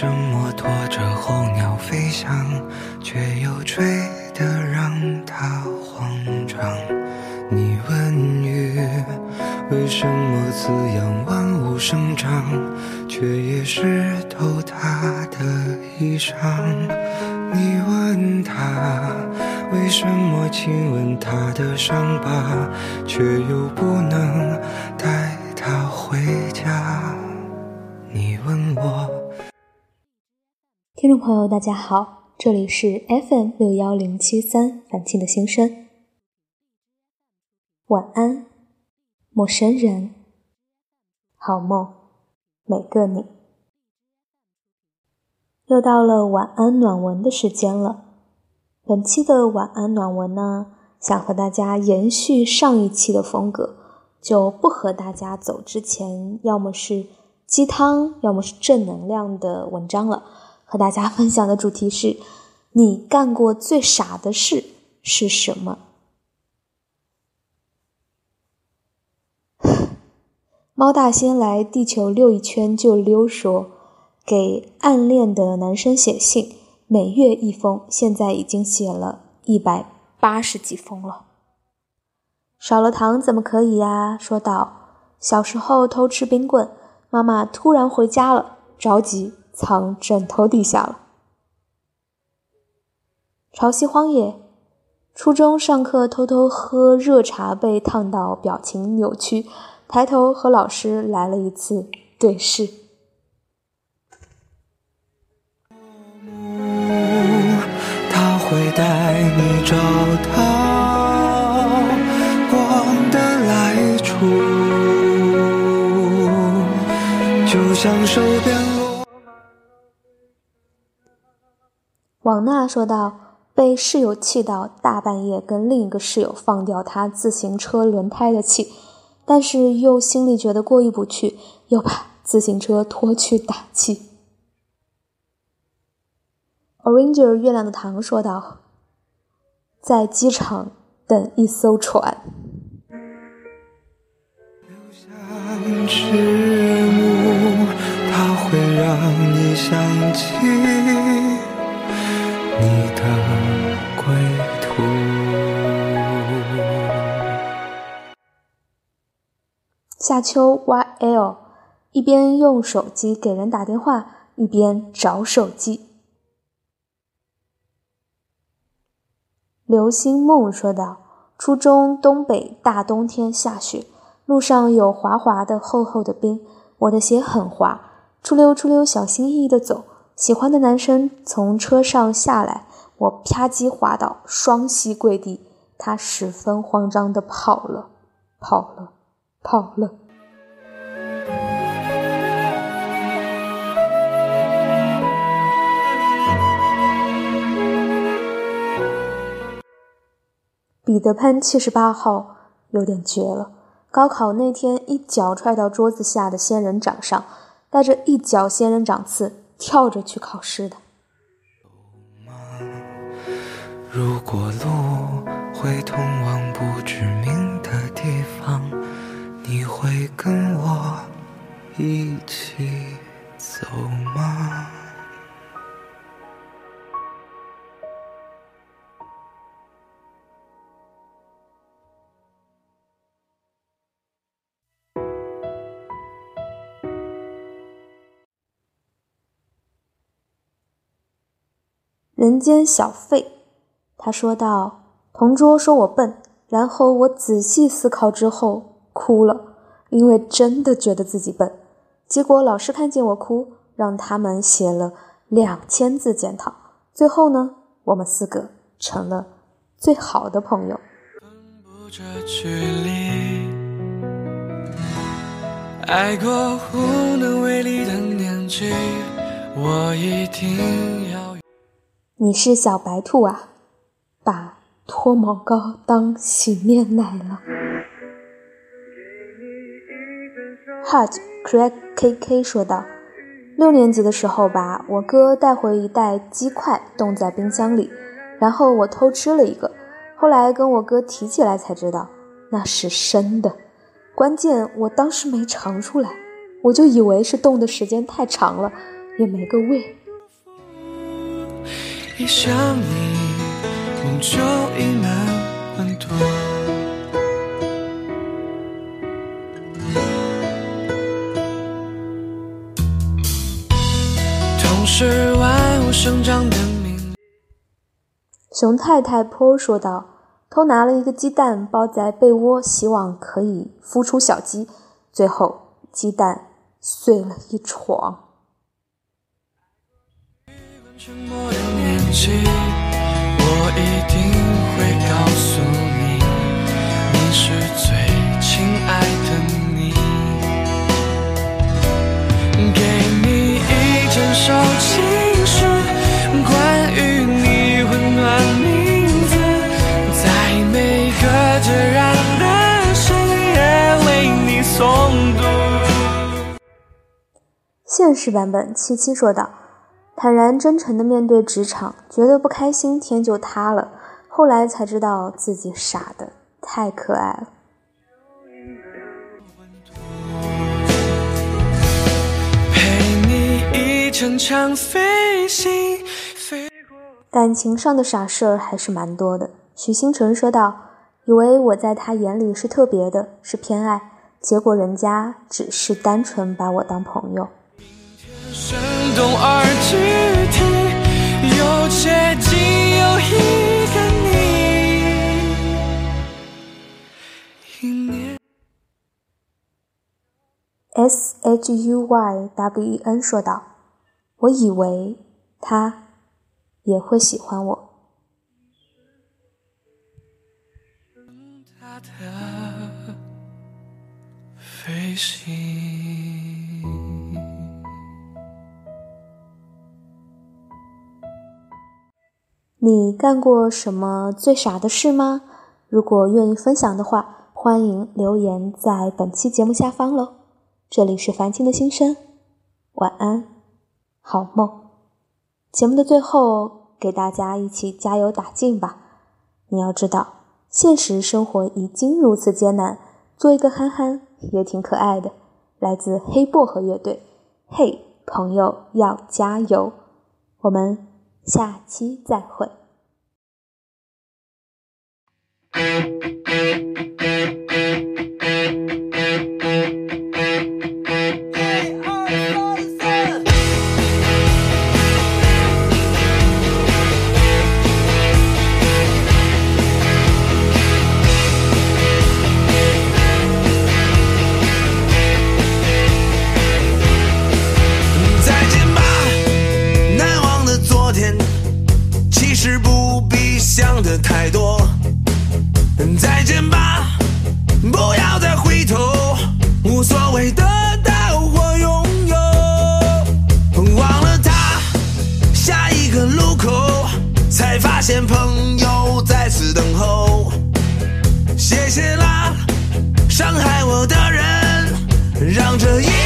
什么拖着候鸟飞翔，却又吹得让它慌张？你问雨，为什么滋养万物生长，却也湿透它的衣裳？你问他，为什么亲吻他的伤疤，却又朋友，大家好，这里是 FM 六幺零七三反清的心声。晚安，陌生人，好梦，每个你。又到了晚安暖文的时间了。本期的晚安暖文呢，想和大家延续上一期的风格，就不和大家走之前要么是鸡汤，要么是正能量的文章了。和大家分享的主题是：你干过最傻的事是什么？猫大仙来地球溜一圈就溜，说给暗恋的男生写信，每月一封，现在已经写了一百八十几封了。少了糖怎么可以呀？说道：小时候偷吃冰棍，妈妈突然回家了，着急藏枕头底下了。潮汐荒野，初中上课偷偷喝热茶被烫到表情扭曲。抬头和老师来了一次对视。他会带你找到光的来处，就像手边落。王娜说道：“被室友气到，大半夜跟另一个室友放掉他自行车轮胎的气。”但是又心里觉得过意不去，又把自行车拖去打气。Orange 月亮的糖说道：“在机场等一艘船。”它会让你想起夏秋 YL 一边用手机给人打电话，一边找手机。刘星梦说道：“初中东北大冬天下雪，路上有滑滑的厚厚的冰，我的鞋很滑，出溜出溜小心翼翼的走。喜欢的男生从车上下来，我啪叽滑倒，双膝跪地，他十分慌张的跑了，跑了。”跑了。彼得潘七十八号有点绝了。高考那天，一脚踹到桌子下的仙人掌上，带着一脚仙人掌刺，跳着去考试的。如果路会通往不知一起走吗？人间小费，他说道：“同桌说我笨，然后我仔细思考之后。”哭了，因为真的觉得自己笨。结果老师看见我哭，让他们写了两千字检讨。最后呢，我们四个成了最好的朋友。爱过无能为力的年纪，我一定要。你是小白兔啊，把脱毛膏当洗面奶了。Heart Crack KK 说道：“六年级的时候吧，我哥带回一袋鸡块，冻在冰箱里，然后我偷吃了一个。后来跟我哥提起来才知道，那是生的。关键我当时没尝出来，我就以为是冻的时间太长了，也没个味。一想你，梦就溢满温度。生长的命。熊太太坡说道：“偷拿了一个鸡蛋包在被窝，希望可以孵出小鸡，最后鸡蛋碎了一床。”沉默的年纪，我一定现实版本，七七说道。坦然真诚地面对职场，觉得不开心，天就塌了。后来才知道自己傻的太可爱了。感情上的傻事儿还是蛮多的。许星辰说道：“以为我在他眼里是特别的，是偏爱，结果人家只是单纯把我当朋友。”生动而具体，又接近有一个你。S H U Y W E N 说道：“我以为他也会喜欢我。”飞行。你干过什么最傻的事吗？如果愿意分享的话，欢迎留言在本期节目下方喽。这里是凡青的心声，晚安，好梦。节目的最后，给大家一起加油打劲吧。你要知道，现实生活已经如此艰难，做一个憨憨也挺可爱的。来自黑薄荷乐队，嘿，朋友要加油，我们。下期再会。想的太多。再见吧不要再回头无所谓得到或拥有忘了他下一个路口才发现朋友在此等候。谢谢啦伤害我的人让这一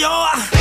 maior.